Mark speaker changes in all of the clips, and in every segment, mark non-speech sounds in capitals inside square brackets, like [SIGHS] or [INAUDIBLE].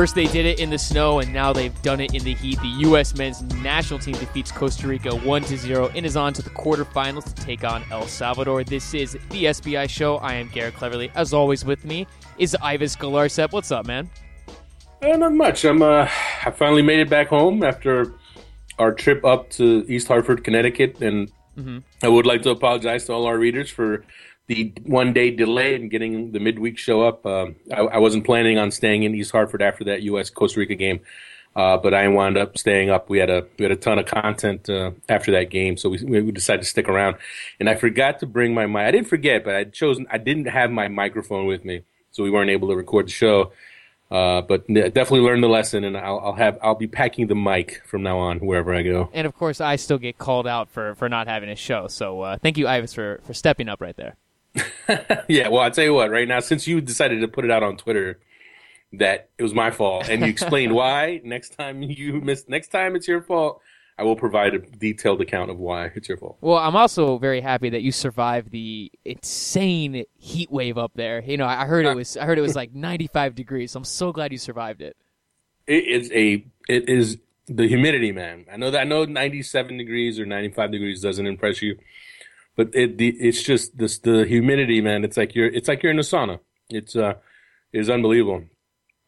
Speaker 1: First, they did it in the snow, and now they've done it in the heat. The U.S. men's national team defeats Costa Rica 1 0 and is on to the quarterfinals to take on El Salvador. This is the SBI show. I am Garrett Cleverly. As always, with me is Ives Galarcep. What's up, man?
Speaker 2: Uh, not much. I'm. Uh, I finally made it back home after our trip up to East Hartford, Connecticut, and mm-hmm. I would like to apologize to all our readers for the one day delay in getting the midweek show up. Um, I, I, wasn't planning on staying in East Hartford after that U.S. Costa Rica game, uh, but I wound up staying up. We had a we had a ton of content uh, after that game, so we, we decided to stick around. And I forgot to bring my mic. I didn't forget, but I chosen I didn't have my microphone with me, so we weren't able to record the show. Uh, but definitely learned the lesson, and I'll, I'll, have I'll be packing the mic from now on wherever I go.
Speaker 1: And of course, I still get called out for, for not having a show. So uh, thank you, Ives, for, for stepping up right there. [LAUGHS]
Speaker 2: yeah, well, I'll tell you what, right now, since you decided to put it out on Twitter that it was my fault and you explained [LAUGHS] why, next time you miss, next time it's your fault, I will provide a detailed account of why it's your fault.
Speaker 1: Well, I'm also very happy that you survived the insane heat wave up there. You know, I heard it ah. was I heard it was like 95 degrees. So I'm so glad you survived it.
Speaker 2: It is a it is the humidity, man. I know that I know 97 degrees or 95 degrees doesn't impress you but it the, it's just this the humidity, man. It's like you're it's like you're in a sauna. It's uh is unbelievable.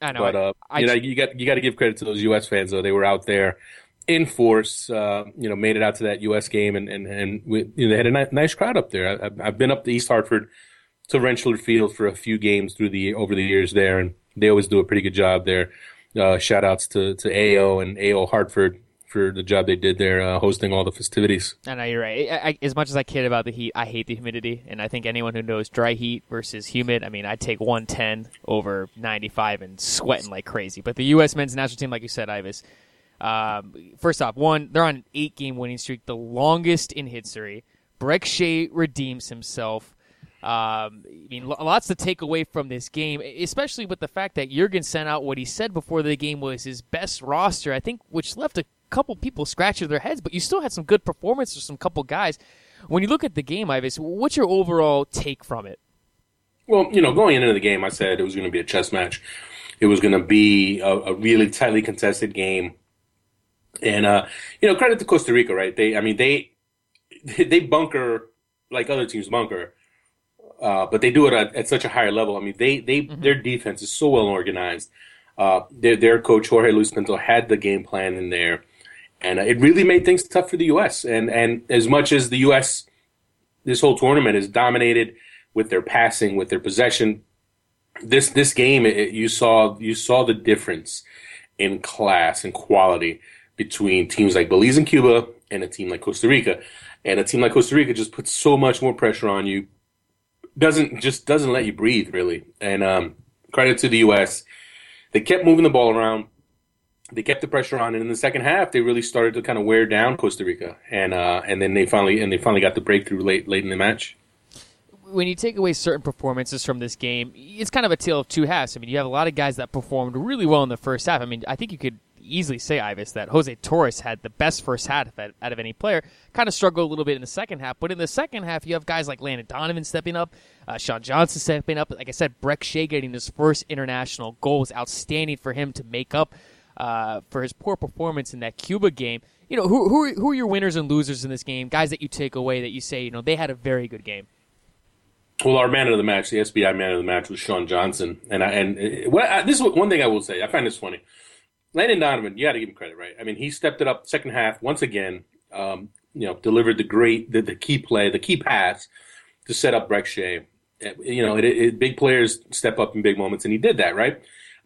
Speaker 1: I know.
Speaker 2: But uh, I, you know, you got you got to give credit to those U.S. fans though. They were out there in force. Uh, you know, made it out to that U.S. game, and and and we, you know, they had a ni- nice crowd up there. I, have been up to East Hartford to Rentschler Field for a few games through the over the years there, and they always do a pretty good job there. Uh, shout outs to to AO and AO Hartford for the job they did there, uh, hosting all the festivities.
Speaker 1: I know you're right. I, I, as much as I kid about the heat, I hate the humidity, and I think anyone who knows dry heat versus humid, I mean, I'd take 110 over 95 and sweating like crazy. But the U.S. men's national team, like you said, Ives, um, first off, one, they're on an eight-game winning streak, the longest in history. Brek Shea redeems himself. Um, I mean, lots to take away from this game, especially with the fact that Jurgen sent out what he said before the game was his best roster. I think, which left a couple people scratching their heads, but you still had some good performances from some couple guys. When you look at the game, Ives, what's your overall take from it?
Speaker 2: Well, you know, going into the game, I said it was going to be a chess match. It was going to be a, a really tightly contested game. And uh, you know, credit to Costa Rica, right? They, I mean, they [LAUGHS] they bunker like other teams bunker, uh, but they do it at, at, such a higher level. I mean, they they mm-hmm. their defense is so well organized. Uh, their their coach Jorge Luis Pinto had the game plan in there and uh, it really made things tough for the U.S. And and as much as the U.S. this whole tournament is dominated with their passing, with their possession, this this game it, you saw you saw the difference in class and quality between teams like Belize and Cuba and a team like Costa Rica. And a team like Costa Rica just puts so much more pressure on you, doesn't just doesn't let you breathe really. And um, credit to the U.S. They kept moving the ball around they kept the pressure on, and in the second half, they really started to kind of wear down Costa Rica, and uh, and then they finally and they finally got the breakthrough late late in the match.
Speaker 1: When you take away certain performances from this game, it's kind of a tale of two halves. I mean, you have a lot of guys that performed really well in the first half. I mean, I think you could easily say, Ives, that Jose Torres had the best first half out of any player. Kind of struggled a little bit in the second half, but in the second half, you have guys like Landon Donovan stepping up, uh, Sean Johnson stepping up. Like I said, Brek Shea getting his first international goal was outstanding for him to make up uh, for his poor performance in that Cuba game. You know, who who who are your winners and losers in this game? Guys that you take away that you say, you know, they had a very good game.
Speaker 2: Well, our man of the match, the SBI man of the match, was Sean Johnson, and I, and uh, I, this is one thing I will say. I find this funny. Landon Donovan, you got to give him credit, right? I mean, he stepped it up second half once again. Um, you know, delivered the great, the, the, key play, the key pass to set up Brek Shea. You know, it, it, big players step up in big moments, and he did that, right?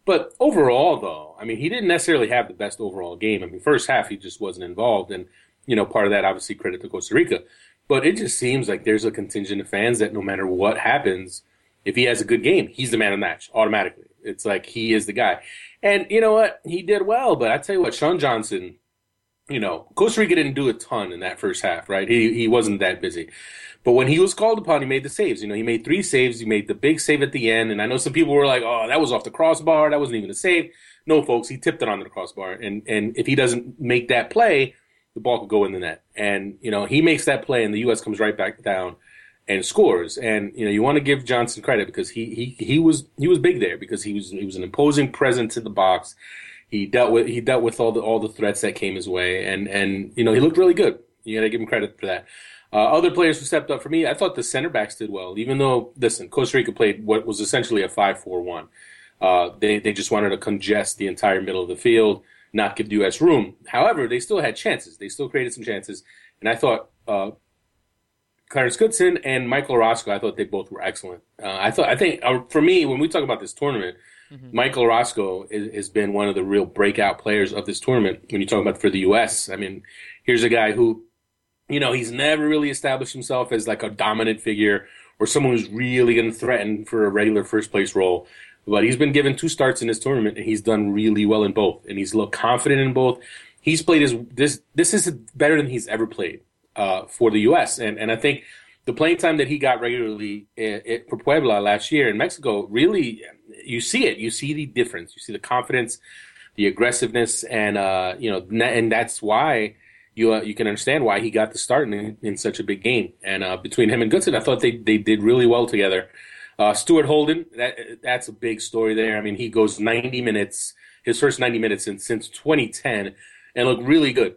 Speaker 2: But overall, though, I mean, he didn't necessarily have the best overall game. I mean, first half he just wasn't involved, and you know, part of that obviously credit to Costa Rica. But it just seems like there's a contingent of fans that no matter what happens, if he has a good game, he's the man of the match automatically. It's like he is the guy. And you know what? He did well, but I tell you what, Sean Johnson, you know, Costa Rica didn't do a ton in that first half, right? He he wasn't that busy. But when he was called upon, he made the saves. You know, he made three saves. He made the big save at the end. And I know some people were like, "Oh, that was off the crossbar. That wasn't even a save." No, folks, he tipped it onto the crossbar. And and if he doesn't make that play, the ball could go in the net. And you know, he makes that play, and the U.S. comes right back down. and scores. And you know, you want to give Johnson credit because he he he was he was big there because he was he was an imposing presence in the box. He dealt with he dealt with all the all the threats that came his way, and and you know he looked really good. You got to give him credit for that. Uh, other players who stepped up for me, I thought the center backs did well. Even though, listen, Costa Rica played what was essentially a five-four-one. Uh, they they just wanted to congest the entire middle of the field, not give the U.S. room. However, they still had chances. They still created some chances, and I thought uh, Clarence Goodson and Michael Orozco, I thought they both were excellent. Uh, I thought, I think, uh, for me, when we talk about this tournament, mm-hmm. Michael Orozco is, has been one of the real breakout players of this tournament. When you talk about for the U.S., I mean, here's a guy who, you know, he's never really established himself as like a dominant figure or someone who's really going to threaten for a regular first place role. But he's been given two starts in this tournament, and he's done really well in both, and he's looked confident in both. He's played his this this is better than he's ever played uh, for the U.S. And and I think the playing time that he got regularly for Puebla last year in Mexico really you see it. You see the difference. You see the confidence, the aggressiveness, and uh, you know, and that's why you uh, you can understand why he got the start in, in such a big game. And uh, between him and Goodson, I thought they they did really well together. Uh, Stuart Holden, that that's a big story there. I mean, he goes 90 minutes, his first 90 minutes since since 2010, and looked really good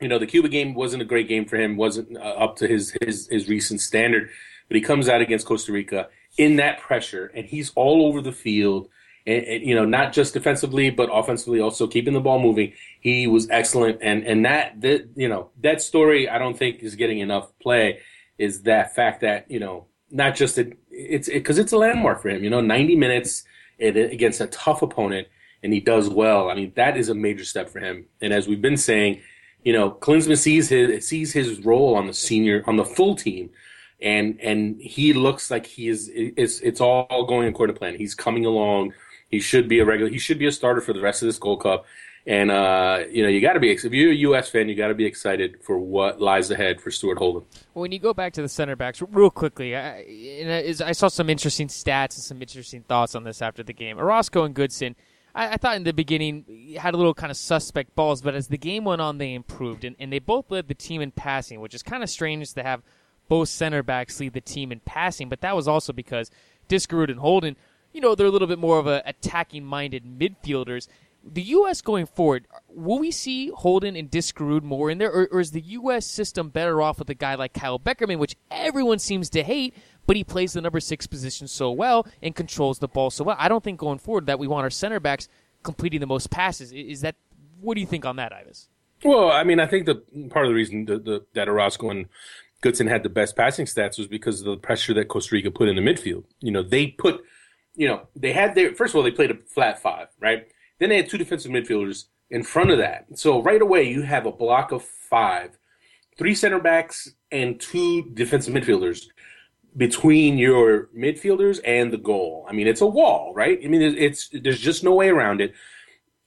Speaker 2: you know, the Cuba game wasn't a great game for him, wasn't uh, up to his, his, his recent standard, but he comes out against Costa Rica in that pressure and he's all over the field. And, and, you know, not just defensively, but offensively, also keeping the ball moving. He was excellent. And, and that, that, you know, that story I don't think is getting enough play is that fact that, you know, not just a, it's because it, it's a landmark for him, you know, 90 minutes against a tough opponent and he does well. I mean, that is a major step for him. And as we've been saying, you know, Klinsmann sees his sees his role on the senior on the full team, and and he looks like he is it's it's all going according to plan. He's coming along. He should be a regular. He should be a starter for the rest of this Gold Cup. And uh, you know, you got to be if you're a U.S. fan, you got to be excited for what lies ahead for Stuart Holden.
Speaker 1: Well, when you go back to the center backs, real quickly, I, I saw some interesting stats and some interesting thoughts on this after the game. Orozco and Goodson I, I, thought in the beginning had a little kind of suspect balls, but as the game went on, they improved, and, and they both led the team in passing, which is kind of strange to have both center backs lead the team in passing. But that was also because Diskerud and Holden, you know, they're a little bit more of a attacking minded midfielders. The U.S. going forward, will we see Holden and Diskerud more in there, or, or is the U.S. system better off with a guy like Kyle Beckerman, which everyone seems to hate, but he plays the number six position so well and controls the ball so well. I don't think going forward that we want our center backs completing the most passes. Is that what do you think on that, Ives?
Speaker 2: Well, I mean, I think the part of the reason the, the, that Orozco and Goodson had the best passing stats was because of the pressure that Costa Rica put in the midfield. You know, they put, you know, they had their first of all they played a flat five, right? Then they had two defensive midfielders in front of that. So right away you have a block of five, three center backs and two defensive midfielders between your midfielders and the goal. I mean, it's a wall, right? I mean, it's, it's there's just no way around it.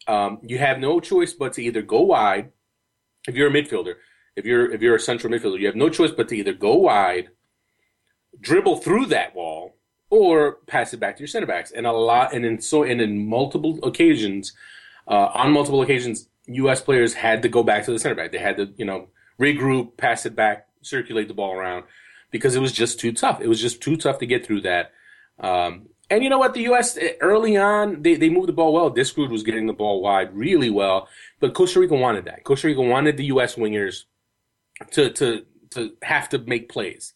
Speaker 2: Um, you have no choice but to either go wide if you're a midfielder. If you're if you're a central midfielder, you have no choice but to either go wide, dribble through that wall, or pass it back to your center backs. And a lot, and in so and in multiple occasions, uh, on multiple occasions, U.S. players had to go back to the center back. They had to, you know, regroup, pass it back, circulate the ball around because it was just too tough. It was just too tough to get through that. Um, and you know what? The U.S. Early on, they, they moved the ball well. Diskerud was getting the ball wide really well, but Costa Rica wanted that. Costa Rica wanted the U.S. wingers to to to have to make plays,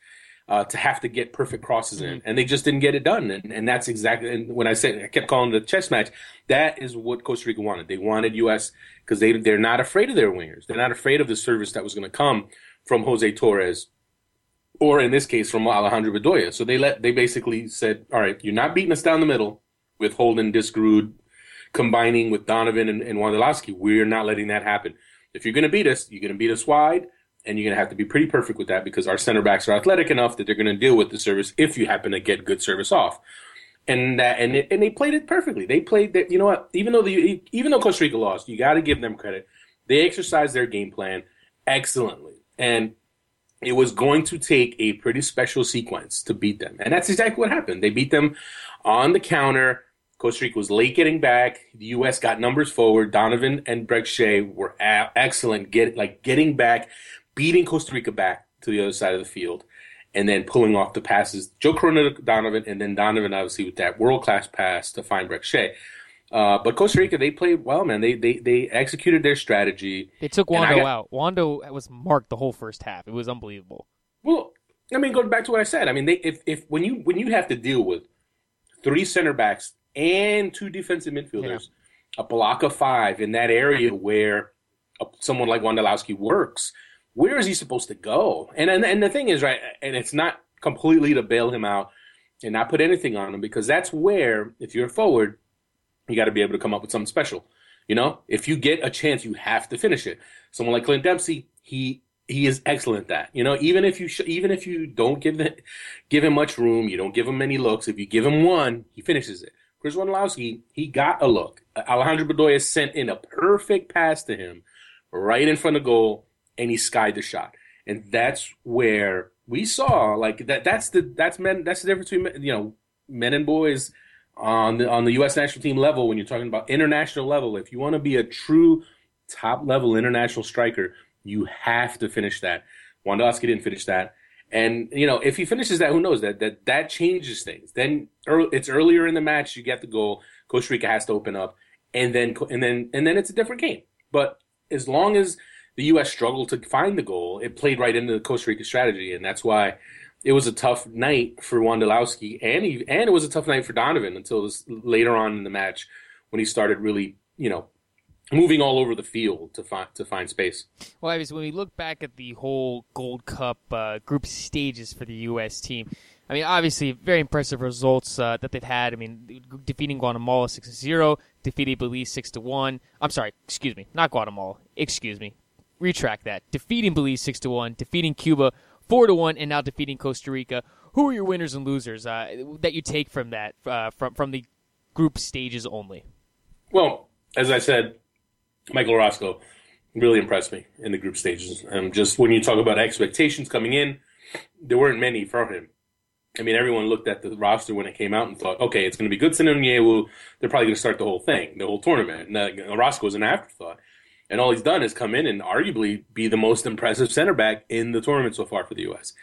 Speaker 2: uh, to have to get perfect crosses in, mm-hmm. and they just didn't get it done. And, and that's exactly and when I said I kept calling it a chess match. That is what Costa Rica wanted. They wanted U.S. because they they're not afraid of their wingers. They're not afraid of the service that was going to come from Jose Torres or in this case from Alejandro Bedoya. So they let they basically said, all right, you're not beating us down the middle with Holden, Diskerud, combining with Donovan and, and Wondolowski. We're not letting that happen. If you're going to beat us, you're going to beat us wide, and you're going to have to be pretty perfect with that because our center backs are athletic enough that they're going to deal with the service if you happen to get good service off. And that, and it, and they played it perfectly. They played that. You know what? Even though the even though Costa Rica lost, you got to give them credit. They exercised their game plan excellently, and it was going to take a pretty special sequence to beat them. And that's exactly what happened. They beat them on the counter. Costa Rica was late getting back. The U.S. got numbers forward. Donovan and Brek Shea were a- excellent, get like getting back, beating Costa Rica back to the other side of the field. and then pulling off the passes. Joe Corona Donovan, and then Donovan obviously with that world class pass to find Brek Shea. Uh, but Costa Rica, they played well, man. They they they executed their strategy.
Speaker 1: They took Wondo got, out. Wondo was marked the whole first half. It was unbelievable.
Speaker 2: Well, I mean, going back to what I said. I mean, they if if when you when you have to deal with three center backs and two defensive midfielders, yeah. a block of five in that area where a, someone like Wondolowski works, where is he supposed to go? And, and and the thing is, right, and it's not completely to bail him out and not put anything on him because that's where, if you're forward, you got to be able to come up with something special. You know, if you get a chance, you have to finish it. Someone like Clint Dempsey, he he is excellent at that. You know, even if you sh- even if you don't give the, give him much room, you don't give him many looks. If you give him one, he finishes it. Chris Wondolowski, he got a look. Alejandro Bedoya sent in a perfect pass to him, right in front of goal, and he skied the shot. And that's where we saw like that. That's the that's men. That's the difference between you know men and boys on the on the U.S. national team level, when you're talking about international level, if you want to be a true top level international striker, you have to finish that. Wondolowski didn't finish that, and you know if he finishes that, who knows that that that changes things. Then early, it's earlier in the match, you get the goal. Costa Rica has to open up, and then and then and then it's a different game. But as long as the U.S. struggled to find the goal, it played right into the Costa Rica strategy, and that's why it was a tough night for Wondolowski, and he, and it was a tough night for Donovan until this later on in the match when he started really, you know, moving all over the field to find to find space.
Speaker 1: Well, obviously, when we look back at the whole Gold Cup uh, group stages for the U.S. team, I mean, obviously, very impressive results uh, that they've had. I mean, defeating Guatemala six 0 defeating Belize six to one. I'm sorry, excuse me, not Guatemala. Excuse me, retract that. Defeating Belize six to one, defeating Cuba four to one, and now defeating Costa Rica. Who are your winners and losers uh, that you take from that uh, from from the group stages only?
Speaker 2: Well, as I said, Michael Orozco really impressed me in the group stages. And just when you talk about expectations coming in, there weren't many for him. I mean, everyone looked at the roster when it came out and thought, okay, it's going to be Goodson and. They're probably going to start the whole thing, the whole tournament. And uh, Roscoe was an afterthought. And all he's done is come in and arguably be the most impressive center back in the tournament so far for the U.S.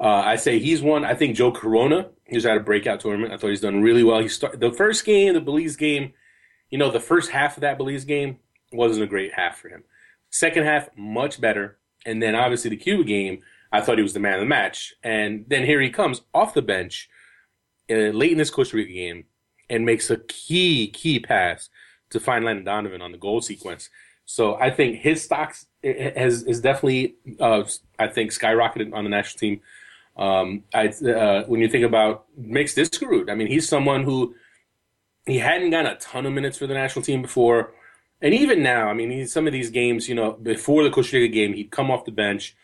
Speaker 2: Uh, I say he's one. I think Joe Corona he's had a breakout tournament. I thought he's done really well. He started the first game, the Belize game. You know, the first half of that Belize game wasn't a great half for him. Second half, much better. And then obviously the Cuba game, I thought he was the man of the match. And then here he comes off the bench uh, late in this Costa Rica game and makes a key, key pass to find Landon Donovan on the goal sequence. So I think his stocks has is definitely uh, I think skyrocketed on the national team. Um, I, uh, when you think about Mix Diskerud, I mean he's someone who he hadn't gotten a ton of minutes for the national team before, and even now, I mean some of these games, you know, before the Costa Rica game, he'd come off the bench.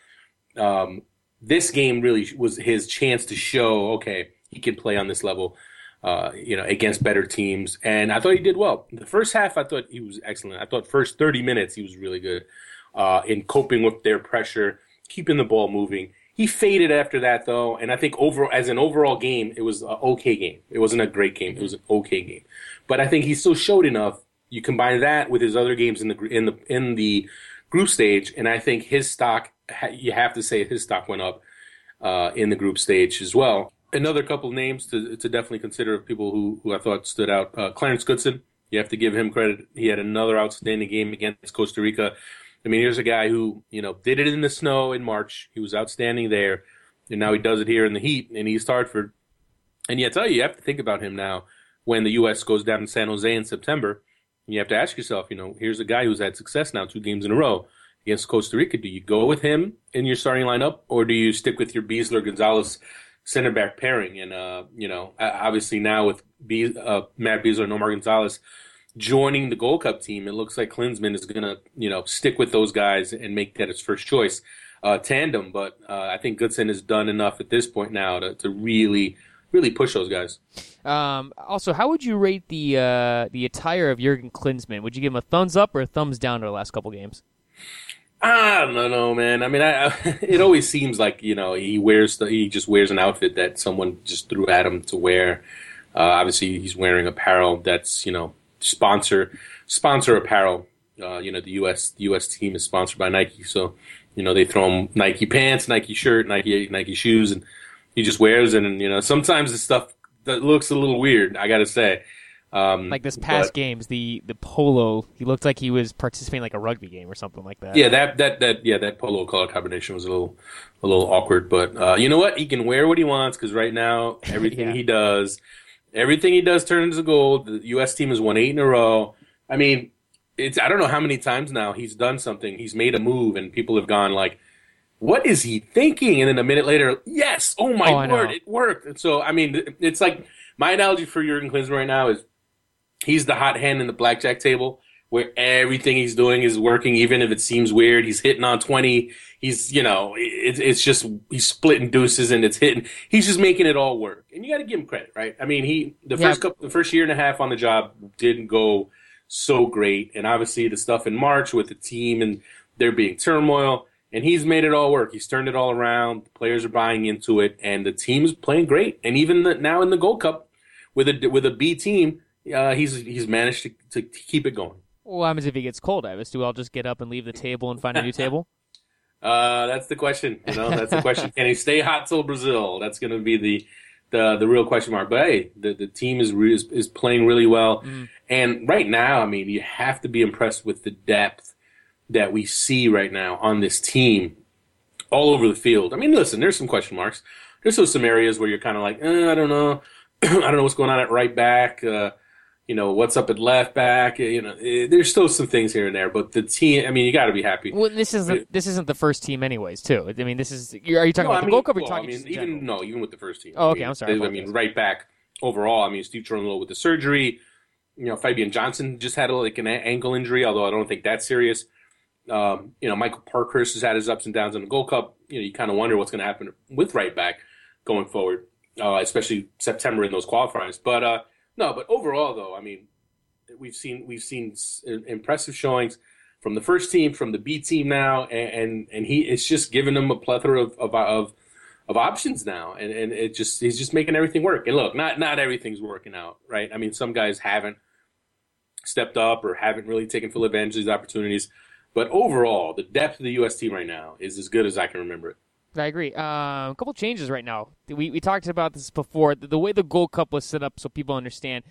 Speaker 2: Um, this game really was his chance to show, okay, he can play on this level uh, you know, against better teams. And I thought he did well. The first half, I thought he was excellent. I thought first 30 minutes, he was really good uh, in coping with their pressure, keeping the ball moving. He faded after that, though, and I think over as an overall game, it was an okay game. It wasn't a great game; it was an okay game. But I think he still showed enough. You combine that with his other games in the in the in the group stage, and I think his stock. You have to say his stock went up uh, in the group stage as well another couple names to, to definitely consider of people who, who I thought stood out. Uh, Clarence Goodson, you have to give him credit. He had another outstanding game against Costa Rica. I mean, here's a guy who, you know, did it in the snow in March. He was outstanding there. And now he does it here in the heat in East Hartford. And yet, tell you, you have to think about him now when the U.S. goes down to San Jose in September. You have to ask yourself, you know, here's a guy who's had success now two games in a row against Costa Rica. Do you go with him in your starting lineup or do you stick with your Besler Gonzalez center back pairing. And, uh, you know, obviously now with Be- uh, Matt Besler and Omar Gonzalez joining the Gold Cup team, it looks like Klinsmann is going to, you know, stick with those guys and make that his first choice uh, tandem. But uh, I think Goodson has done enough at this point now to, to really, really push those guys.
Speaker 1: Um, also, how would you rate the uh, the attire of Jurgen Klinsmann? Would you give him a thumbs up or a thumbs down to the last couple games?
Speaker 2: I don't know, man. I mean, I, I, [LAUGHS] it always seems like you know he wears the, he just wears an outfit that someone just threw at him to wear. Uh, obviously, he's wearing apparel that's you know sponsor sponsor apparel. Uh, you know, the U.S. The U.S. team is sponsored by Nike, so you know they throw him Nike pants, Nike shirt, Nike Nike shoes, and he just wears it, and you know sometimes the stuff that looks a little weird. I got to say. Um,
Speaker 1: like this past
Speaker 2: but,
Speaker 1: games, the the polo, he looked like he was participating in like a rugby game or something like that.
Speaker 2: Yeah, that that that yeah, that polo color combination was a little a little awkward, but uh, you know what? He can wear what he wants because right now [LAUGHS] everything
Speaker 1: Yeah.
Speaker 2: he does, everything he does turns to gold. The U.S. team has won eight in a row. I mean, it's I don't know how many times now he's done something. He's made a move, and people have gone like, "What is he thinking?" And then a minute later, yes, oh my
Speaker 1: Oh,
Speaker 2: word, it worked. And so I mean, it's like my analogy for Jurgen Klinsmann right now is he's the hot hand in the blackjack table where everything he's doing is working, even if it seems weird. He's hitting on 20. He's, you know, it's, it's just, he's splitting deuces and it's hitting. He's just making it all work. And you got to give him credit, right? I mean, he, the
Speaker 1: Yeah.
Speaker 2: first couple, the first year and a half on the job didn't go so great. And obviously the stuff in March with the team and there being turmoil. And he's made it all work. He's turned it all around. The players are buying into it, and the team is playing great. And even the, now in the Gold Cup, with a with a B team, uh, he's he's managed to, to keep it going.
Speaker 1: What happens if he gets cold, Ives? Do we all just get up and leave the table and find a new [LAUGHS] table?
Speaker 2: Uh, that's the question. You know, that's the question. Can he stay hot till Brazil? That's going to be the, the the real question mark. But hey, the the team is re- is, is playing really well, and right now, I mean, you have to be impressed with the depth that we see right now on this team, all over the field. I mean, listen, there's some question marks. There's still some areas where you're kind of like, eh, I don't know, [CLEARS THROAT] I don't know what's going on at right back. Uh, you know what's up at left back. You know, eh, there's still some things here and there, but the team. I mean, you got to be happy.
Speaker 1: Well, this isn't this isn't the first team, anyways. Too. I mean, this is. You're, are you talking
Speaker 2: No,
Speaker 1: about
Speaker 2: I
Speaker 1: the
Speaker 2: mean,
Speaker 1: Gold Cup?
Speaker 2: Well,
Speaker 1: talking
Speaker 2: I mean, even no, even with the first team.
Speaker 1: Oh,
Speaker 2: I
Speaker 1: okay,
Speaker 2: mean,
Speaker 1: I'm sorry, I
Speaker 2: I mean, right back overall. I mean, Steve Cherundolo with the surgery. You know, Fabian Johnson just had like an ankle injury, although I don't think that's serious. Um, you know, Michael Parkhurst has had his ups and downs in the Gold Cup. You know, you kind of wonder what's going to happen with right back going forward, uh, especially September in those qualifiers. But uh, no, but overall though, I mean, we've seen we've seen impressive showings from the first team, from the B team now, and and, and he it's just given them a plethora of of, of of options now, and and it just he's just making everything work. And look, not not everything's working out, right? I mean, some guys haven't stepped up or haven't really taken full advantage of these opportunities, but overall, the depth of the U.S. team right now is as good as I can remember it.
Speaker 1: I agree. Um, a couple changes right now. We we talked about this before. The, the way the Gold Cup was set up, so people understand,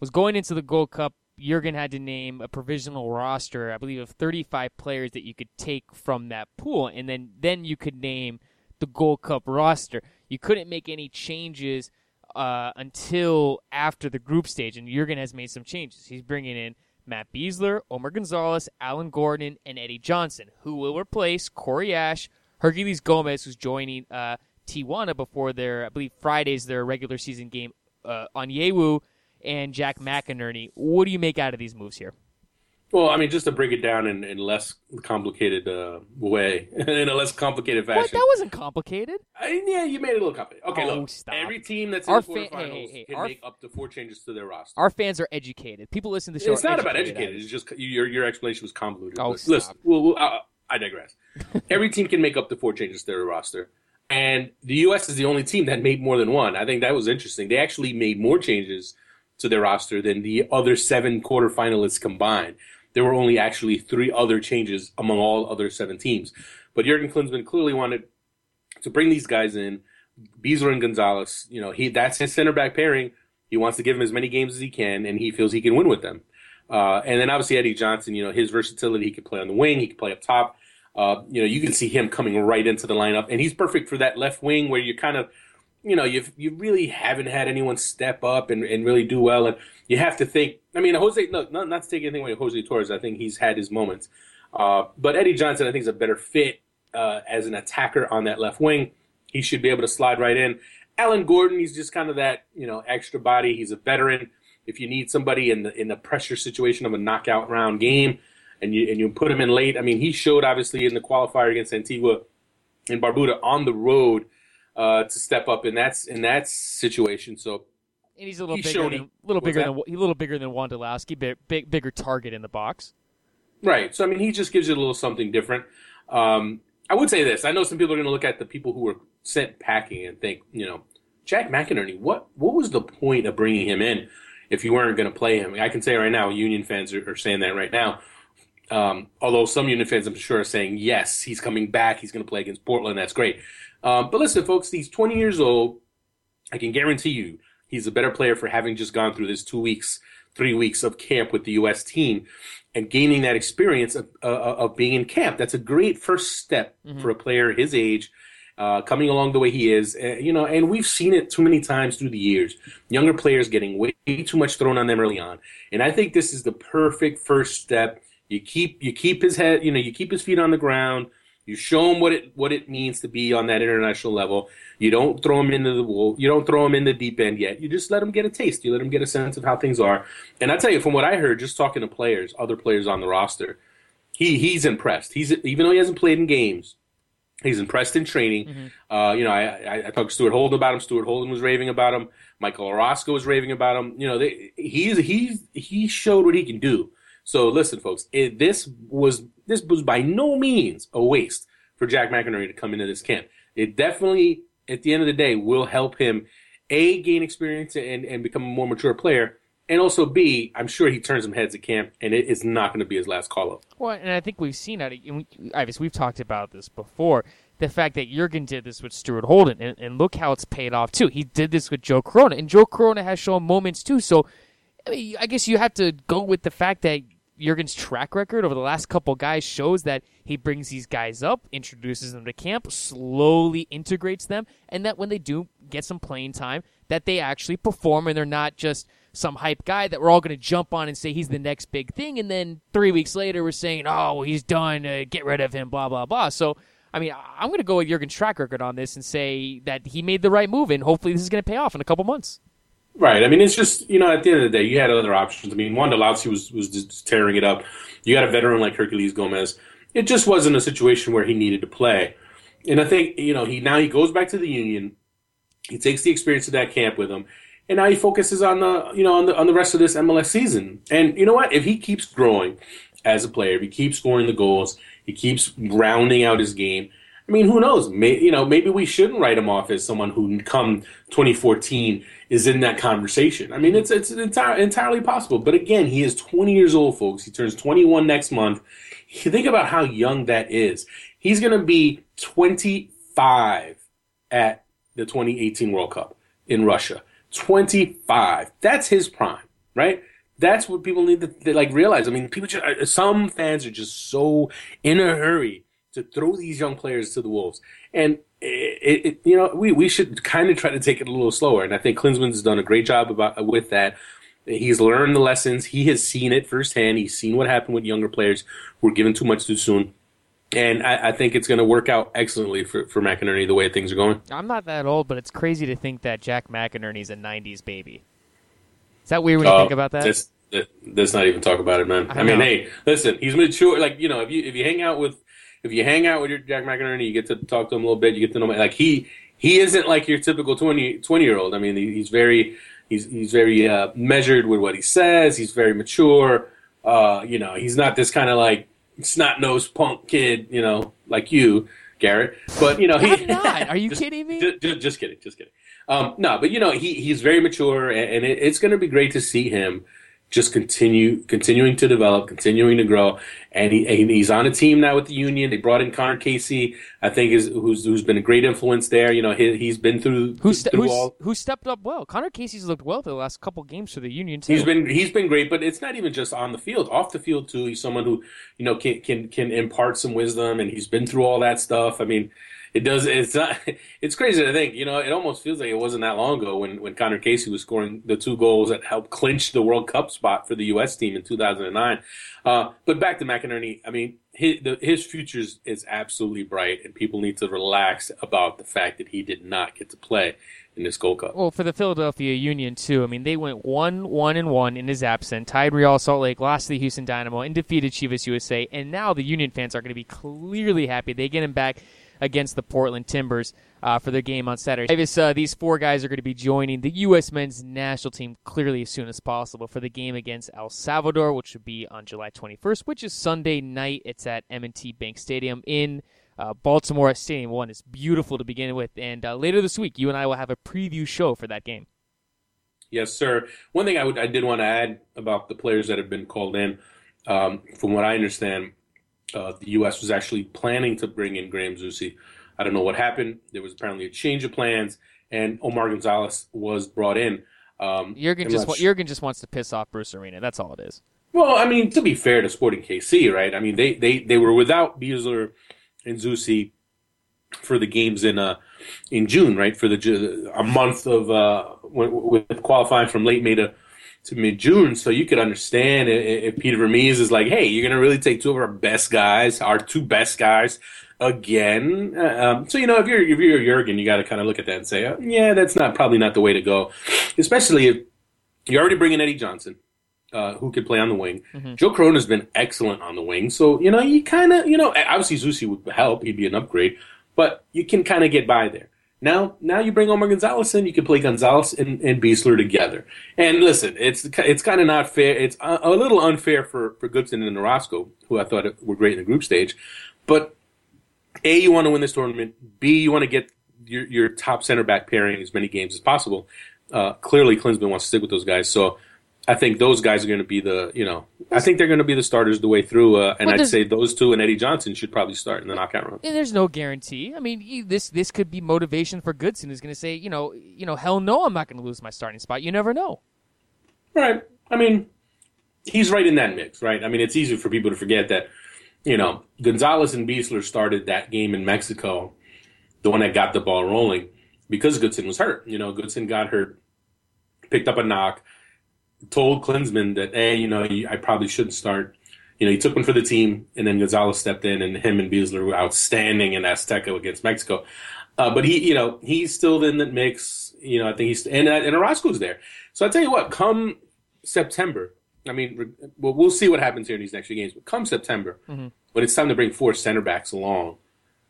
Speaker 1: was going into the Gold Cup. Jurgen had to name a provisional roster, I believe, of 35 players that you could take from that pool, and then then you could name the Gold Cup roster. You couldn't make any changes uh, until after the group stage, and Jurgen has made some changes. He's bringing in Matt Besler, Omar Gonzalez, Alan Gordon, and Eddie Johnson, who will replace Corey Ashe, Herculez Gomez, who's joining uh, Tijuana before their, I believe, Friday's their regular season game uh, on Yewu, and Jack McInerney. What do you make out of these moves here?
Speaker 2: Well, I mean, just to break it down in, in less complicated uh, way, [LAUGHS] in a less complicated fashion.
Speaker 1: What? That wasn't complicated.
Speaker 2: I, yeah, you made it a little complicated. Okay,
Speaker 1: Oh,
Speaker 2: look,
Speaker 1: stop.
Speaker 2: every team that's in
Speaker 1: fa-
Speaker 2: the quarterfinals
Speaker 1: hey, hey,
Speaker 2: can
Speaker 1: our-
Speaker 2: make up to four changes to their roster.
Speaker 1: Our fans are educated. People listen to the show.
Speaker 2: it's not about
Speaker 1: educated.
Speaker 2: educated. It's just your your explanation was convoluted.
Speaker 1: Oh, stop.
Speaker 2: listen, well, well, uh, I digress. Every team can make up to four changes to their roster, and the U.S. is the only team that made more than one. I think that was interesting. They actually made more changes to their roster than the other seven quarterfinalists combined. There were only actually three other changes among all other seven teams. But Jurgen Klinsmann clearly wanted to bring these guys in, Besler and Gonzalez. You know, he that's his center back pairing. He wants to give him as many games as he can, and he feels he can win with them. Uh, and then obviously Eddie Johnson, you know, his versatility, he could play on the wing, he could play up top. Uh, you know, you can see him coming right into the lineup, and he's perfect for that left wing where you kind of, you know, you you really haven't had anyone step up and, and really do well, and you have to think. I mean, Jose, no, not, not to take anything away from Jose Torres, I think he's had his moments, uh, but Eddie Johnson, I think, is a better fit uh, as an attacker on that left wing. He should be able to slide right in. Alan Gordon, he's just kind of that, you know, extra body. He's a veteran. If you need somebody in the in the pressure situation of a knockout round game, and you and you put him in late, I mean, he showed obviously in the qualifier against Antigua and Barbuda on the road uh, to step up in that in that situation. So
Speaker 1: And he's a little
Speaker 2: He
Speaker 1: bigger than
Speaker 2: he-
Speaker 1: little bigger than a little bigger than Wondolowski, big, big bigger target in the box.
Speaker 2: Right. So I mean, he just gives you a little something different. Um, I would say this. I know some people are going to look at the people who were sent packing and think, you know, Jack McInerney. What what was the point of bringing him in if you weren't going to play him? I can say right now, Union fans are, are saying that right now. Um, although some Union fans, I'm sure, are saying yes, he's coming back. He's going to play against Portland. That's great. Um, but listen, folks, he's 20 years old. I can guarantee you he's a better player for having just gone through this two weeks, three weeks of camp with the U.S. team and gaining that experience of, uh, of being in camp. That's a great first step mm-hmm. for a player his age. Uh, coming along the way he is, uh, you know, and we've seen it too many times through the years. Younger players getting way too much thrown on them early on, and I think this is the perfect first step. You keep you keep his head, you know, you keep his feet on the ground. You show him what it what it means to be on that international level. You don't throw him into the. You don't throw him in the deep end yet. You just let him get a taste. You let him get a sense of how things are. And I tell you, from what I heard, just talking to players, other players on the roster, he he's impressed. He's even though he hasn't played in games, he's impressed in training. Mm-hmm. Uh, you know, I, I, I talked to Stuart Holden about him. Stuart Holden was raving about him. Michael Orozco was raving about him. You know, they, he's he's he showed what he can do. So listen, folks, it, this was this was by no means a waste for Jack McInerney to come into this camp. It definitely, at the end of the day, will help him a gain experience and and become a more mature player. And also, B, I'm sure he turns some heads at camp, and it is not going to be his last call up.
Speaker 1: Well, and I think we've seen that. Ives, we've talked about this before. The fact that Jurgen did this with Stuart Holden, and, and look how it's paid off too. He did this with Joe Corona, and Joe Corona has shown moments too. So, I, mean, I guess you have to go with the fact that Jurgen's track record over the last couple guys shows that he brings these guys up, introduces them to camp, slowly integrates them, and that when they do get some playing time, that they actually perform and they're not just some hype guy that we're all going to jump on and say he's the next big thing, and then three weeks later we're saying, oh, he's done, uh, get rid of him, blah blah blah. So. I mean, I'm going to go with Jurgen's track record on this and say that he made the right move, and hopefully this is going to pay off in a couple months.
Speaker 2: Right. I mean, it's just you know, at the end of the day, you had other options. I mean, Wondolowski was was just tearing it up. You got a veteran like Herculez Gomez. It just wasn't a situation where he needed to play. And I think you know he now he goes back to the Union. He takes the experience of that camp with him, and now he focuses on the you know on the on the rest of this MLS season. And you know what? If he keeps growing as a player, if he keeps scoring the goals, he keeps rounding out his game I mean, who knows? May, you know, maybe we shouldn't write him off as someone who, come 2014, is in that conversation. I mean, it's it's entire, entirely possible. But again, he is 20 years old, folks. He turns 21 next month. Think about how young that is. He's going to be 25 at the 2018 World Cup in Russia. 25. That's his prime, right? That's what people need to like realize. I mean, people just, uh, some fans are just so in a hurry to throw these young players to the wolves. And it, it, you know, we, we should kind of try to take it a little slower. And I think Klinsmann's done a great job about with that. He's learned the lessons. He has seen it firsthand. He's seen what happened with younger players who were given too much too soon. And I, I think it's going to work out excellently for, for McInerney the way things are going.
Speaker 1: I'm not that old, but it's crazy to think that Jack McInerney's a 90s baby. Is that weird when you uh, think about that?
Speaker 2: Let's, let's not even talk about it, man. I, I mean, hey, listen, he's mature. Like, you know, if you, if you hang out with if you hang out with your Jack McInerney, you get to talk to him a little bit. You get to know him. Like he he isn't like your typical 20, 20 year old. I mean, he's very he's he's very uh, measured with what he says. He's very mature. Uh, you know, he's not this kind of like snot nosed punk kid. You know, like you, Garrett. But you know, he.
Speaker 1: I'm not. Are you [LAUGHS] just, kidding me?
Speaker 2: Just, just, kidding. Just kidding. Um, no, but you know, he he's very mature, and, and it, it's going to be great to see him just continue continuing to develop, continuing to grow. And he he's on a team now with the Union. They brought in Connor Casey, I think is who's who's been a great influence there. You know, he, has been through
Speaker 1: who's,
Speaker 2: through all.
Speaker 1: Who stepped up well. Connor Casey's looked well for the last couple games for the Union too.
Speaker 2: He's been he's been great, but it's not even just on the field, off the field too. He's someone who you know can can can impart some wisdom, and he's been through all that stuff. I mean it does. It's not. [LAUGHS] It's crazy to think. You know, it almost feels like it wasn't that long ago when when Connor Casey was scoring the two goals that helped clinch the World Cup spot for the U.S. team in 2009. Uh, but back to McInerney. I mean, his the, his future is absolutely bright, and people need to relax about the fact that he did not get to play in this Gold Cup.
Speaker 1: Well, for the Philadelphia Union too. I mean, they went one, one, and one in his absence. Tied Real Salt Lake, lost to the Houston Dynamo, and defeated Chivas USA. And now the Union fans are going to be clearly happy they get him back against the Portland Timbers uh, for their game on Saturday. Davis, uh, these four guys are going to be joining the U.S. men's national team clearly as soon as possible for the game against El Salvador, which will be on July 21st, which is Sunday night. It's at M&T Bank Stadium in uh, Baltimore. Stadium One is beautiful to begin with, and uh, later this week, you and I will have a preview show for that game.
Speaker 2: Yes, sir. One thing I did want to add about the players that have been called in, um, from what I understand, uh, the U.S. was actually planning to bring in Graham Zusi I don't know what happened. There was apparently a change of plans, and Omar Gonzalez was brought in. Um,
Speaker 1: Jurgen just wa- Jurgen just wants to piss off Bruce Arena. That's all it is.
Speaker 2: Well, I mean, to be fair to Sporting KC, right? I mean, they they, they were without Besler and Zusi for the games in uh in June, right? For the a month of uh with qualifying from late May to to mid June, so you could understand i- i- if Peter Vermes is like, "Hey, you're gonna really take two of our best guys, our two best guys." Again, Uh, um, so you know if you're if you're Jurgen, you got to kind of look at that and say, oh, yeah, that's not probably not the way to go, especially if you're already bringing Eddie Johnson, uh, who could play on the wing. Joe Corona has been excellent on the wing, so you know you kind of you know obviously Zusi would help; he'd be an upgrade, but you can kind of get by there. Now, now you bring Omar Gonzalez in, you can play Gonzalez and, and Besler together. And listen, it's it's kind of not fair. It's a, a little unfair for for Goodson and Orozco, who I thought were great in the group stage, but a, you want to win this tournament. B, you want to get your, your top center back pairing as many games as possible. Uh, clearly, Klinsmann wants to stick with those guys. So I think those guys are going to be the, you know, I think they're going to be the starters the way through. Uh, and
Speaker 1: Well,
Speaker 2: I'd say those two and Eddie Johnson should probably start in the knockout round.
Speaker 1: And there's no guarantee. I mean, this this could be motivation for Goodson, who's going to say, you know, you know, hell no, I'm not going to lose my starting spot. You never know.
Speaker 2: Right. I mean, he's right in that mix, right? I mean, it's easy for people to forget that, you know, Gonzalez and Besler started that game in Mexico, the one that got the ball rolling, because Goodson was hurt. You know, Goodson got hurt, picked up a knock, told Klinsmann that, hey, you know, I probably shouldn't start. You know, he took one for the team, and then Gonzalez stepped in, and him and Besler were outstanding in Azteca against Mexico. Uh, but he, you know, he's still in that mix. You know, I think he's and uh, and Orozco's there. So I tell you what, come September, I mean, well, we'll see what happens here in these next few games. But come September, when it's time to bring four center backs along,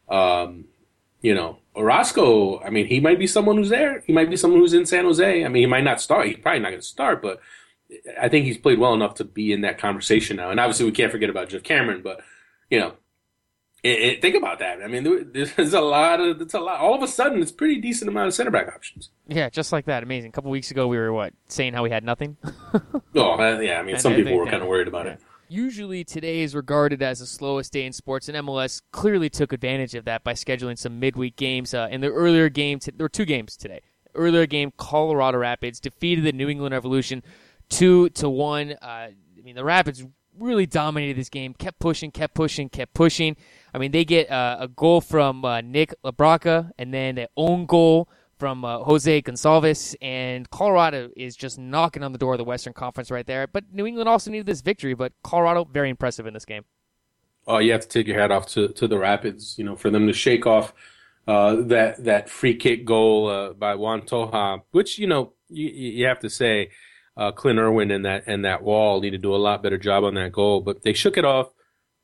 Speaker 2: um, you know, Orozco. I mean, he might be someone who's there. He might be someone who's in San Jose. I mean, he might not start. He's probably not going to start, but I think he's played well enough to be in that conversation now. And obviously, we can't forget about Geoff Cameron, but you know, it, it, think about that. I mean, there- there's a lot of it's a lot. All of a sudden, it's pretty decent amount of center back options.
Speaker 1: Yeah, just like that. Amazing. A couple weeks ago, we were what saying how we had nothing. [LAUGHS]
Speaker 2: Oh, uh, yeah. I mean, some
Speaker 1: I
Speaker 2: people were kind of worried about it.
Speaker 1: Usually, today is regarded as the slowest day in sports, and MLS clearly took advantage of that by scheduling some midweek games. Uh, in the earlier game, t- there were two games today. Earlier game, Colorado Rapids defeated the New England Revolution two to one. Uh, I mean, the Rapids really dominated this game, kept pushing, kept pushing, kept pushing. I mean, they get uh, a goal from uh, Nick LaBrocca, and then their own goal from uh, Jose Goncalves, and Colorado is just knocking on the door of the Western Conference right there. But New England also needed this victory, but Colorado very impressive in this game.
Speaker 2: Oh, you have to take your hat off to, to the Rapids, you know, for them to shake off uh, that that free kick goal uh, by Juan Toja, which you know you, you have to say uh, Clint Irwin and that and that wall need to do a lot better job on that goal, but they shook it off.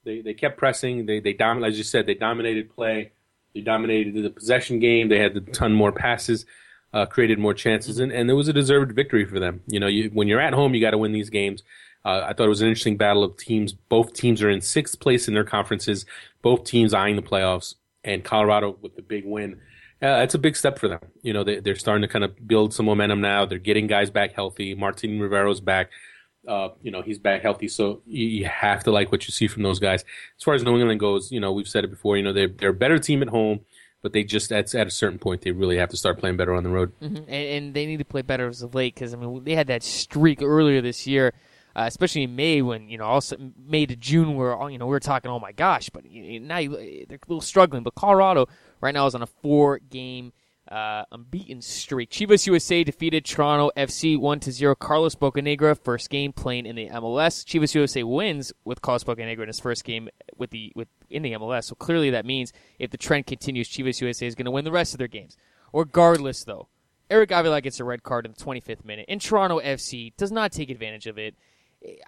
Speaker 2: They they kept pressing. They they dominated, as you said, they dominated play. They dominated the possession game. They had a ton more passes, uh, created more chances, and, and it was a deserved victory for them. You know, you, when you're at home, you got to win these games. Uh, I thought it was an interesting battle of teams. Both teams are in sixth place in their conferences. Both teams eyeing the playoffs, and Colorado with the big win. Uh, it's a big step for them. You know, they, they're starting to kind of build some momentum now. They're getting guys back healthy. Martin Rivero's back. Uh, you know, he's back healthy. So you, you have to like what you see from those guys. As far as New England goes, you know, we've said it before, you know, they're, they're a better team at home, but they just, at, at a certain point, they really have to start playing better on the road.
Speaker 1: and, and they need to play better as of late because I mean they had that streak earlier this year, uh, especially in May when you know also May to June where you know we are talking oh my gosh, but you- now you, they're a little struggling. But Colorado right now is on a four game. Uh, unbeaten streak. Chivas USA defeated Toronto FC one to zero. Carlos Bocanegra first game playing in the MLS. Chivas USA wins with Carlos Bocanegra in his first game with the with in the MLS. So clearly that means if the trend continues, Chivas USA is going to win the rest of their games. Regardless, though, Eric Avila gets a red card in the 25th minute, and Toronto FC does not take advantage of it.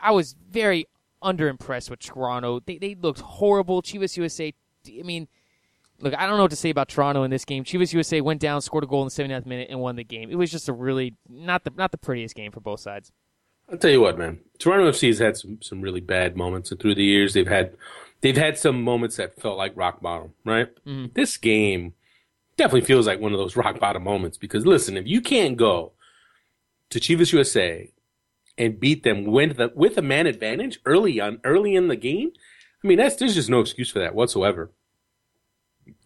Speaker 1: I was very underimpressed with Toronto. They they looked horrible. Chivas USA. I mean, look, I don't know what to say about Toronto in this game. Chivas USA went down, scored a goal in the 79th minute, and won the game. It was just a really not the not the prettiest game for both sides.
Speaker 2: I'll tell you what, man. Toronto FC has had some, some really bad moments, and through the years, they've had they've had some moments that felt like rock bottom. Right? Mm-hmm. This game definitely feels like one of those rock bottom moments because listen, if you can't go to Chivas USA and beat them with the, with a man advantage early on early in the game, I mean that's there's just no excuse for that whatsoever.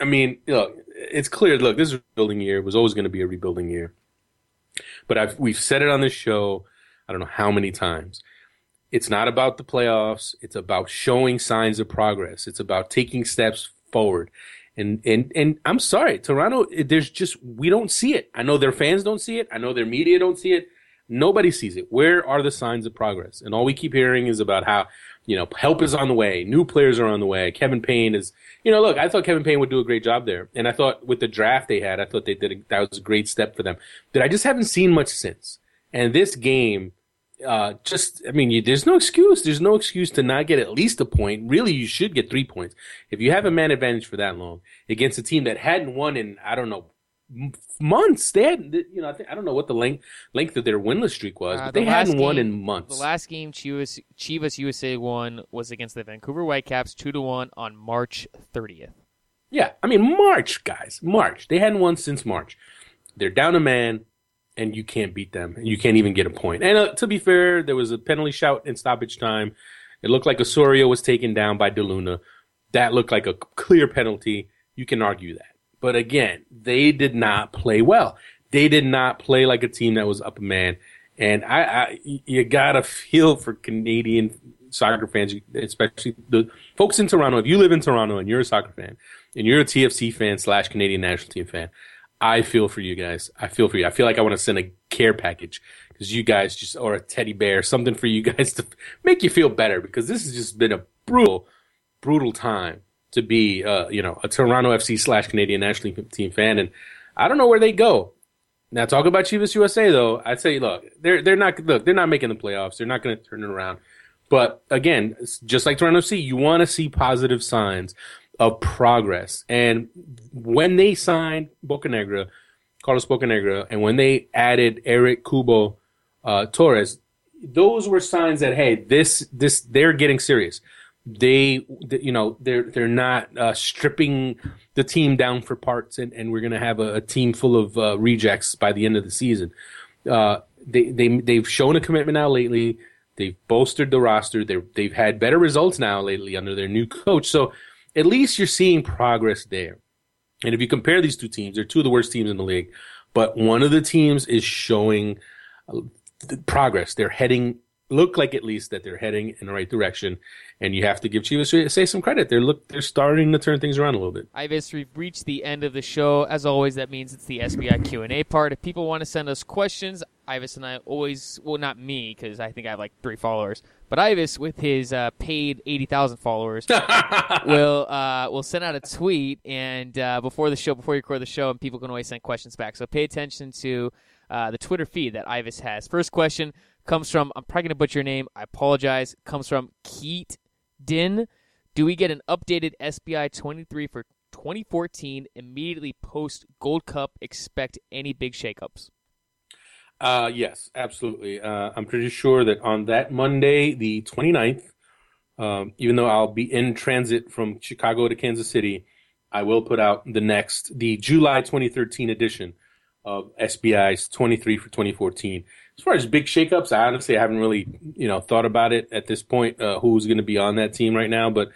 Speaker 2: I mean, look, it's clear. Look, this rebuilding year. Was always going to be a rebuilding year. But I've, we've said it on this show. I don't know how many times. It's not about the playoffs. It's about showing signs of progress. It's about taking steps forward. And and and I'm sorry, Toronto. There's just we don't see it. I know their fans don't see it. I know their media don't see it. Nobody sees it. Where are the signs of progress? And all we keep hearing is about how you know help is on the way, new players are on the way. Kevin Payne is, you know, look, I thought Kevin Payne would do a great job there, and I thought with the draft they had, I thought they did a, that was a great step for them. That I just haven't seen much since. And this game uh, just, I mean, you, there's no excuse. There's no excuse to not get at least a point. Really, you should get three points. If you have a man advantage for that long against a team that hadn't won in, I don't know, months. They had, you know, I, think, I don't know what the length length of their winless streak was, uh, but they hadn't game, won in months.
Speaker 1: The last game Chivas, Chivas USA won was against the Vancouver Whitecaps, two to one on March 30th.
Speaker 2: Yeah, I mean March, guys, March. They hadn't won since March. They're down a man and you can't beat them. And you can't even get a point. And uh, to be fair, there was a penalty shout in stoppage time. It looked like Osorio was taken down by DeLuna. That looked like a clear penalty. You can argue that. But again, they did not play well. They did not play like a team that was up a man. And I, I you gotta [LAUGHS] feel for Canadian soccer fans, especially the folks in Toronto. If you live in Toronto and you're a soccer fan, and you're a TFC fan slash Canadian national team fan, I feel for you guys. I feel for you. I feel like I want to send a care package because you guys just, or a teddy bear, something for you [LAUGHS] guys to make you feel better because this has just been a brutal, brutal time to be, uh, you know, a Toronto FC slash Canadian national team fan. And I don't know where they go. Now, talk about Chivas USA though. I'd say, look, they're they're not look, they're not making the playoffs. They're not going to turn it around. But again, just like Toronto FC, you want to see positive signs of progress. And when they signed Bocanegra, Carlos Bocanegra, and when they added Eric Cubo uh, Torres, those were signs that hey, this this they're getting serious. They, you know, they're they're not uh, stripping the team down for parts, and, and we're going to have a, a, team full of uh, rejects by the end of the season. Uh, they they they've shown a commitment now lately. They've bolstered the roster. They they've had better results now lately under their new coach. So at least you're seeing progress there. And if you compare these two teams, they're two of the worst teams in the league, but one of the teams is showing uh, progress. They're heading look like at least that they're heading in the right direction. And you have to give Chivas say some credit. They're look they're starting to turn things around a little bit.
Speaker 1: Ives, we've reached the end of the show. As always, that means it's the SBI Q and A part. If people want to send us questions, Ives and I always well not me because I think I have like three followers, but Ives with his uh, paid eighty thousand followers [LAUGHS] will uh, will send out a tweet and uh, before the show before you record the show and people can always send questions back. So pay attention to uh, the Twitter feed that Ives has. First question comes from, I'm probably going to butcher your name. I apologize. Comes from Keat Din. Do we get an updated SBI 23 for 2014 immediately post Gold Cup? Expect any big shakeups?
Speaker 2: Uh, yes, absolutely. Uh, I'm pretty sure that on that Monday, the 29th, um, even though I'll be in transit from Chicago to Kansas City, I will put out the next, the July 2013 edition of SBI's 23 for 2014 as far as big shakeups, I honestly haven't really, you know, thought about it at this point. Uh, who's going to be on that team right now? But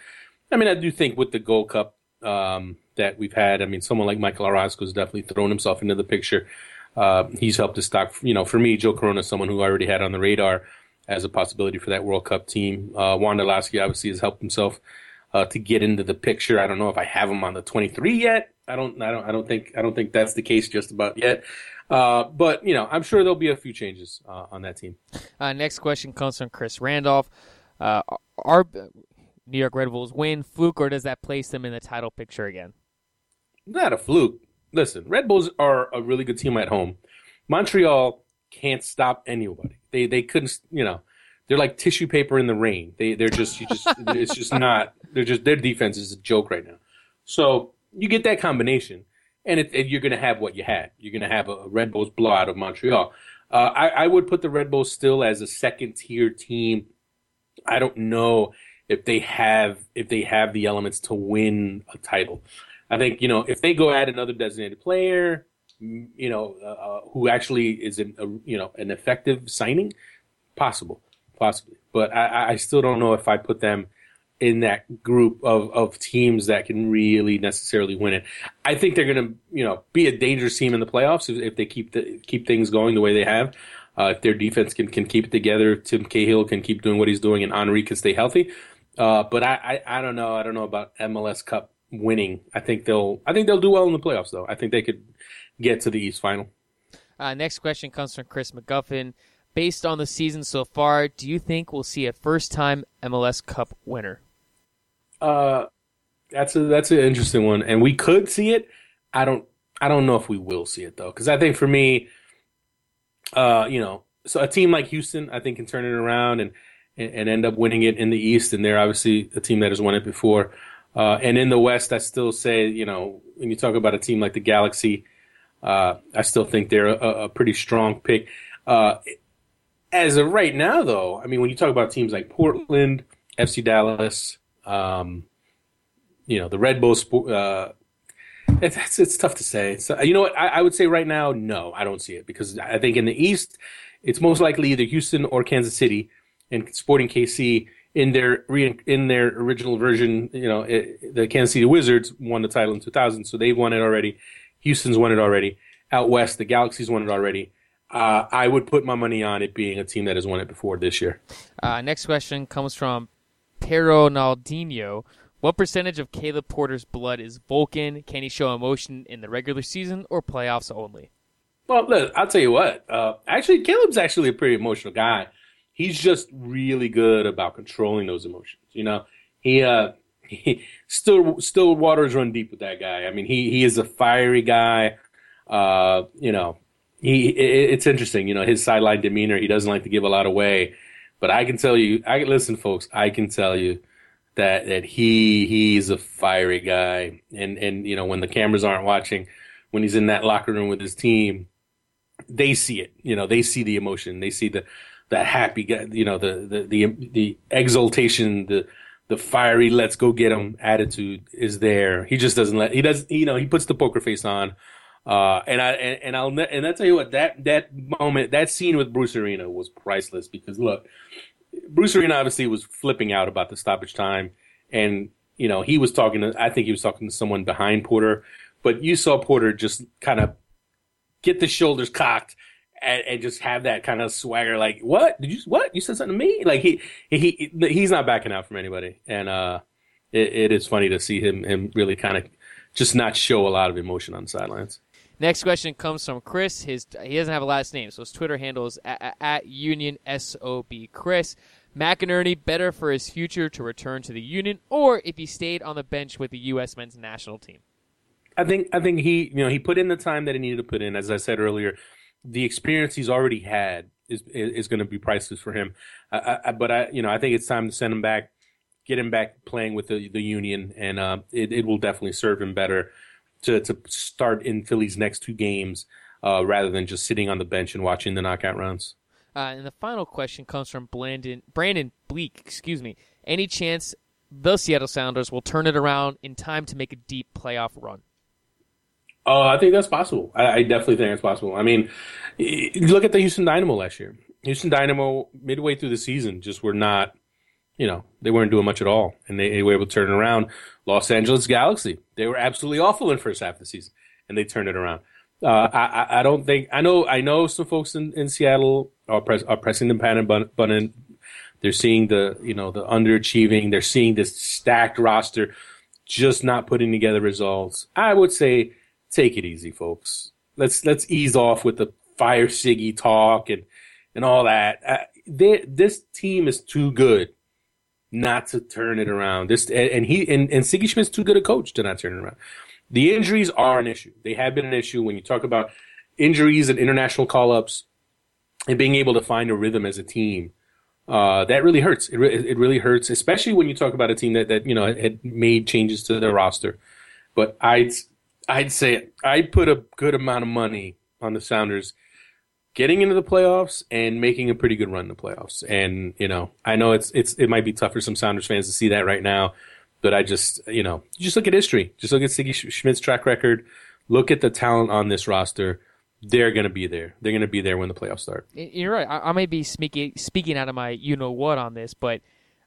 Speaker 2: I mean, I do think with the Gold Cup um, that we've had, I mean, someone like Michael Orozco has definitely thrown himself into the picture. Uh, he's helped to stock, you know, for me, Joe Corona, someone who I already had on the radar as a possibility for that World Cup team. Uh, Wondolowski obviously has helped himself uh, to get into the picture. I don't know if I have him on the 23 yet. I don't, I don't, I don't think, I don't think that's the case just about yet. Uh, but you know, I'm sure there'll be a few changes uh, on that team.
Speaker 1: Uh, next question comes from Chris Randolph. Uh, are New York Red Bulls win fluke, or does that place them in the title picture again?
Speaker 2: Not a fluke. Listen, Red Bulls are a really good team at home. Montreal can't stop anybody. They they couldn't, you know, they're like tissue paper in the rain. They they're just you just [LAUGHS] it's just not. They're just their defense is a joke right now. So you get that combination and, it, and you're going to have what you had. You're going to have a Red Bulls blowout of Montreal. Uh, I, I, would put the Red Bulls still as a second tier team. I don't know if they have if they have the elements to win a title. I think you know if they go add another designated player, you know, uh, uh who actually is an, a, you know an effective signing, possible, possibly. But I, I still don't know if I put them in that group of, of teams that can really necessarily win it. I think they're going to, you know, be a dangerous team in the playoffs if, if they keep the, keep things going the way they have. Uh, if their defense can, can keep it together, Tim Cahill can keep doing what he's doing, and Henry can stay healthy. Uh, but I, I, I don't know. I don't know about MLS Cup winning. I think they'll I think they'll do well in the playoffs though. I think they could get to the East final.
Speaker 1: Uh, next question comes from Chris McGuffin. Based on the season so far, do you think we'll see a first time MLS Cup winner?
Speaker 2: Uh, that's a that's an interesting one, and we could see it. I don't I don't know if we will see it though, because I think for me, uh, you know, so a team like Houston, I think can turn it around and and end up winning it in the East, and they're obviously a team that has won it before. Uh, and in the West, I still say, you know, when you talk about a team like the Galaxy, uh, I still think they're a, a pretty strong pick. Uh, as of right now, though, I mean, when you talk about teams like Portland, FC Dallas, um, you know, the Red Bull Sport, uh, it's, it's tough to say. So, you know what? I, I would say right now, no, I don't see it because I think in the East, it's most likely either Houston or Kansas City and Sporting KC in their re- in their original version. You know, it, the Kansas City Wizards won the title in 2000, so they've won it already. Houston's won it already. Out west, the Galaxy's won it already. Uh, I would put my money on it being a team that has won it before this year.
Speaker 1: Uh, next question comes from Pero Naldinho. What percentage of Caleb Porter's blood is Vulcan? Can he show emotion in the regular season or playoffs only?
Speaker 2: Well, look, I'll tell you what. Uh, actually, Caleb's actually a pretty emotional guy. He's just really good about controlling those emotions. You know, he uh, he still still waters run deep with that guy. I mean, he he is a fiery guy. Uh, you know, he it, it's interesting. You know, his sideline demeanor. He doesn't like to give a lot away. But I can tell you, I listen, folks. I can tell you that that he he's a fiery guy, and and you know when the cameras aren't watching, when he's in that locker room with his team, they see it. You know, they see the emotion. They see the that happy guy. You know, the the the, the exultation, the the fiery let's go get him attitude is there. He just doesn't let he does you know he puts the poker face on. Uh, and I and, and I'll and I'll tell you what that that moment that scene with Bruce Arena was priceless because look, Bruce Arena obviously was flipping out about the stoppage time, and you know he was talking to I think he was talking to someone behind Porter, but you saw Porter just kind of get the shoulders cocked and, and, just have that kind of swagger, like, what did you, what you said something to me? Like he, he, he's not backing out from anybody. And, uh, it, it is funny to see him, him really kind of just not show a lot of emotion on the sidelines.
Speaker 1: Next question comes from Chris. His he doesn't have a last name, so his Twitter handle is at, at Union Sob Chris. McInerney better for his future to return to the Union, or if he stayed on the bench with the U.S. men's national team.
Speaker 2: I think I think he you know he put in the time that he needed to put in. As I said earlier, the experience he's already had is is going to be priceless for him. I, but I, you know, I think it's time to send him back, get him back playing with the the Union, and uh, it it will definitely serve him better to to start in Philly's next two games uh, rather than just sitting on the bench and watching the knockout rounds.
Speaker 1: Uh, and the final question comes from Brandon Brandon Bleak. Excuse me. Any chance the Seattle Sounders will turn it around in time to make a deep playoff run?
Speaker 2: Oh, I think that's possible. I, I definitely think it's possible. I mean, look at the Houston Dynamo last year. Houston Dynamo, midway through the season, just were not, you know, they weren't doing much at all, and they, they were able to turn it around. Los Angeles Galaxy, they were absolutely awful in the first half of the season, and they turned it around. Uh, I, I don't think I know. I know some folks in, in Seattle are, are pressing the panic button. They're seeing the you know the underachieving. They're seeing this stacked roster, just not putting together results. I would say take it easy, folks. Let's let's ease off with the fire Sigi talk and and all that. Uh, they, this team is too good not to turn it around. This and he and, and Sigi Schmidt's too good a coach to not turn it around. The injuries are an issue. They have been an issue when you talk about injuries and international call ups and being able to find a rhythm as a team. Uh, that really hurts. It, re- it really hurts, especially when you talk about a team that, that you know had made changes to their roster. But I'd I'd say I'd put a good amount of money on the Sounders getting into the playoffs and making a pretty good run in the playoffs. And you know, I know it's it's it might be tough for some Sounders fans to see that right now, but I just you know, just look at history, just look at Sigi Schmidt's track record, look at the talent on this roster. They're going to be there. They're going to be there when the playoffs start.
Speaker 1: You're right. I, I may be speaking speaking out of my you know what on this, but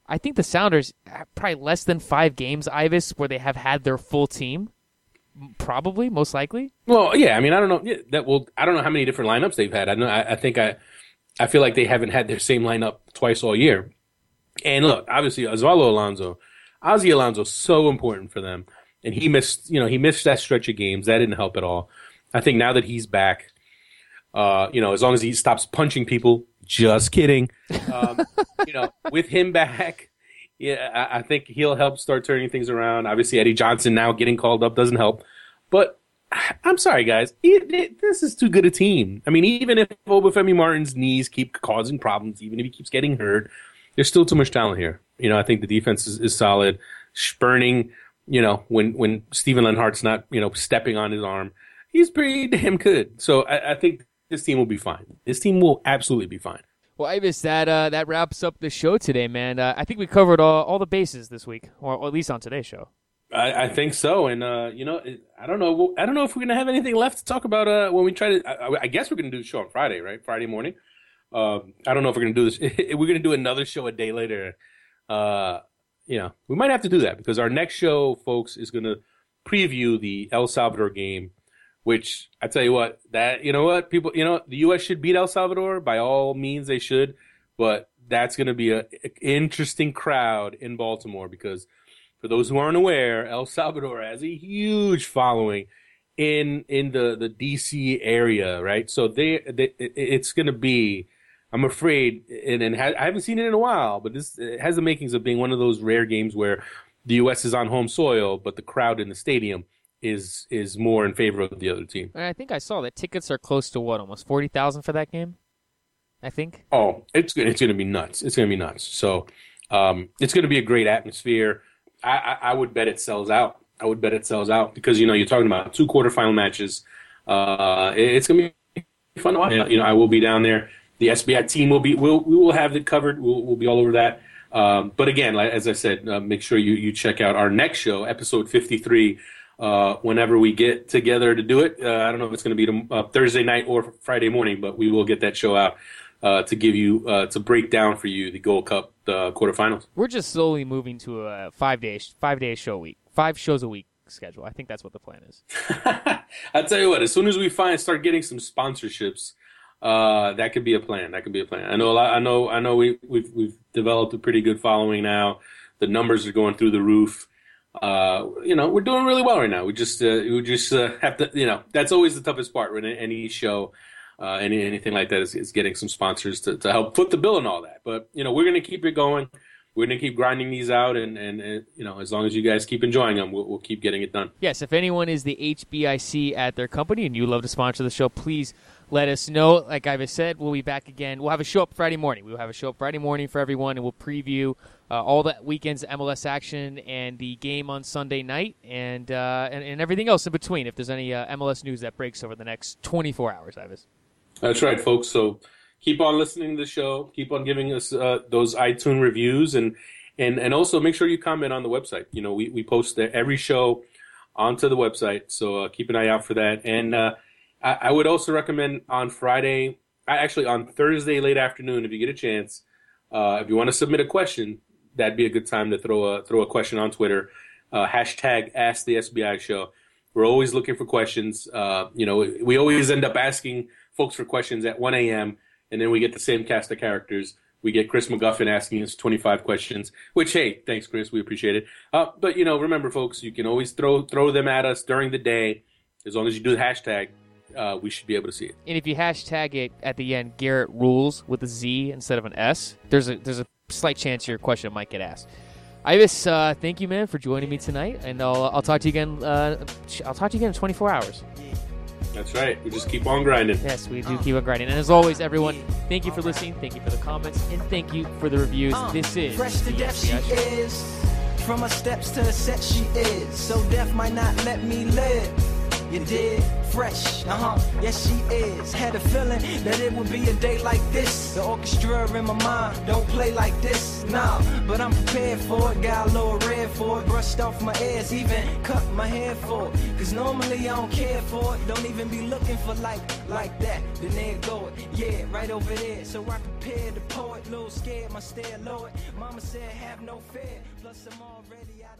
Speaker 1: I think the Sounders probably less than five games, Ives, where they have had their full team. Probably, most likely.
Speaker 2: Well, yeah. I mean, I don't know yeah, that. Well, I don't know how many different lineups they've had. I know. I, I think I, I feel like they haven't had their same lineup twice all year. And look, obviously, Osvaldo Alonso, Ozzy Alonso, so important for them, and he missed. You know, he missed that stretch of games. That didn't help at all. I think now that he's back, uh, you know, as long as he stops punching people, just kidding. Um, [LAUGHS] you know, with him back, yeah, I, think he'll help start turning things around. Obviously, Eddie Johnson now getting called up doesn't help. But [SIGHS] I'm sorry, guys. It, it, this is too good a team. I mean, even if Obafemi Martins' knees keep causing problems, even if he keeps getting hurt, there's still too much talent here. You know, I think the defense is, is solid. Spurning, you know, when when Steven Lenhart's not, you know, stepping on his arm, he's pretty damn good. So I, I think this team will be fine. This team will absolutely be fine.
Speaker 1: Well, Ives, that uh, that wraps up the show today, man. Uh, I think we covered all, all the bases this week, or, or at least on today's show.
Speaker 2: I, I think so, and uh, you know, I don't know. I don't know if we're gonna have anything left to talk about uh, when we try to. I, I, guess we're gonna do the show on Friday, right? Friday morning. Um, I don't know if we're gonna do this. [LAUGHS] we're gonna do another show a day later. Uh, you know, we might have to do that because our next show, folks, is gonna preview the El Salvador game which I tell you what, that you know what people, you know, the U.S. should beat El Salvador by all means. They should, but that's going to be an interesting crowd in Baltimore because, for those who aren't aware, El Salvador has a huge following in in the the D.C. area, right? So they, they it's going to be. I'm afraid, and, and ha- I haven't seen it in a while, but this has the makings of being one of those rare games where the U.S. is on home soil, but the crowd in the stadium is is more in favor of the other team.
Speaker 1: And I think I saw that tickets are close to what, almost forty thousand for that game. I think.
Speaker 2: Oh, it's it's going to be nuts. It's going to be nuts. So, um, it's going to be a great atmosphere. I, I, I, would bet it sells out. I would bet it sells out because you know you're talking about two quarterfinal matches. Uh, it, it's going to be fun to watch. You know, I will be down there. The SBI team will be. We'll we will have it covered. We'll we'll be all over that. Um, but again, as I said, uh, make sure you, you check out our next show, episode 53, uh, whenever we get together to do it. Uh, I don't know if it's going to be uh, Thursday night or Friday morning, but we will get that show out uh, to give you uh, to break down for you the Gold Cup quarterfinals.
Speaker 1: We're just slowly moving to a five day five day show week, five shows a week schedule. I think that's what the plan is. [LAUGHS]
Speaker 2: I tell you what, as soon as we find start getting some sponsorships. Uh, that could be a plan. That could be a plan. I know a lot. I know. I know. We, we've we've developed a pretty good following now. The numbers are going through the roof uh, you know, we're doing really well right now. We just uh, we just uh, have to, you know, that's always the toughest part when any show, uh, any anything like that is, is getting some sponsors to, to help foot the bill and all that. But you know, we're gonna keep it going. We're gonna keep grinding these out, and, and, and you know, as long as you guys keep enjoying them, we'll, we'll keep getting it done.
Speaker 1: Yes, if anyone is the HBIC at their company and you love to sponsor the show, please let us know. Like I've said, we'll be back again. We'll have a show up Friday morning. We'll have a show up Friday morning for everyone, and we'll preview uh, all that weekend's MLS action and the game on Sunday night, and uh, and, and, everything else in between. If there's any uh, MLS news that breaks over the next 24 hours, Ives.
Speaker 2: That's right, folks. So keep on listening to the show. Keep on giving us uh, those iTunes reviews, and and and also make sure you comment on the website. You know, we we post every show onto the website, so uh, keep an eye out for that. And uh, I, I would also recommend on Friday, actually on Thursday late afternoon, if you get a chance, uh, if you want to submit a question, that'd be a good time to throw a throw a question on Twitter. Uh, hashtag Ask the SBI Show. We're always looking for questions. Uh, you know, we always end up asking folks for questions at 1 a.m. and then we get the same cast of characters. We get Chris McGuffin asking us 25 questions, which hey, thanks Chris, we appreciate it. Uh, but you know, remember folks, you can always throw throw them at us during the day, as long as you do the hashtag uh, we should be able to see it.
Speaker 1: And if you hashtag it at the end, Garrett rules with a Z instead of an S. There's a there's a slight chance your question might get asked. Ives, uh, thank you, man, for joining me tonight, and I'll I'll talk to you again. Uh, I'll talk to you again in 24 hours.
Speaker 2: That's right. We just keep on grinding.
Speaker 1: Yes, we do keep on grinding. And as always, everyone, thank you for listening. Thank you for the comments, and thank you for the reviews. Uh, this is fresh to death. She is from her steps to the set. She is so death might not let me live.
Speaker 3: You did? Fresh, uh huh, yes she is. Had a feeling that it would be a day like this. The orchestra in my mind don't play like this, nah. But I'm prepared for it, got a little red for it. Brushed off my ears, even cut my hair for it. Cause normally I don't care for it, don't even be looking for like, like that. Then there go it, yeah, right over there. So I prepared the poet, little scared, my stare lowered. Mama said, have no fear, plus I'm already out.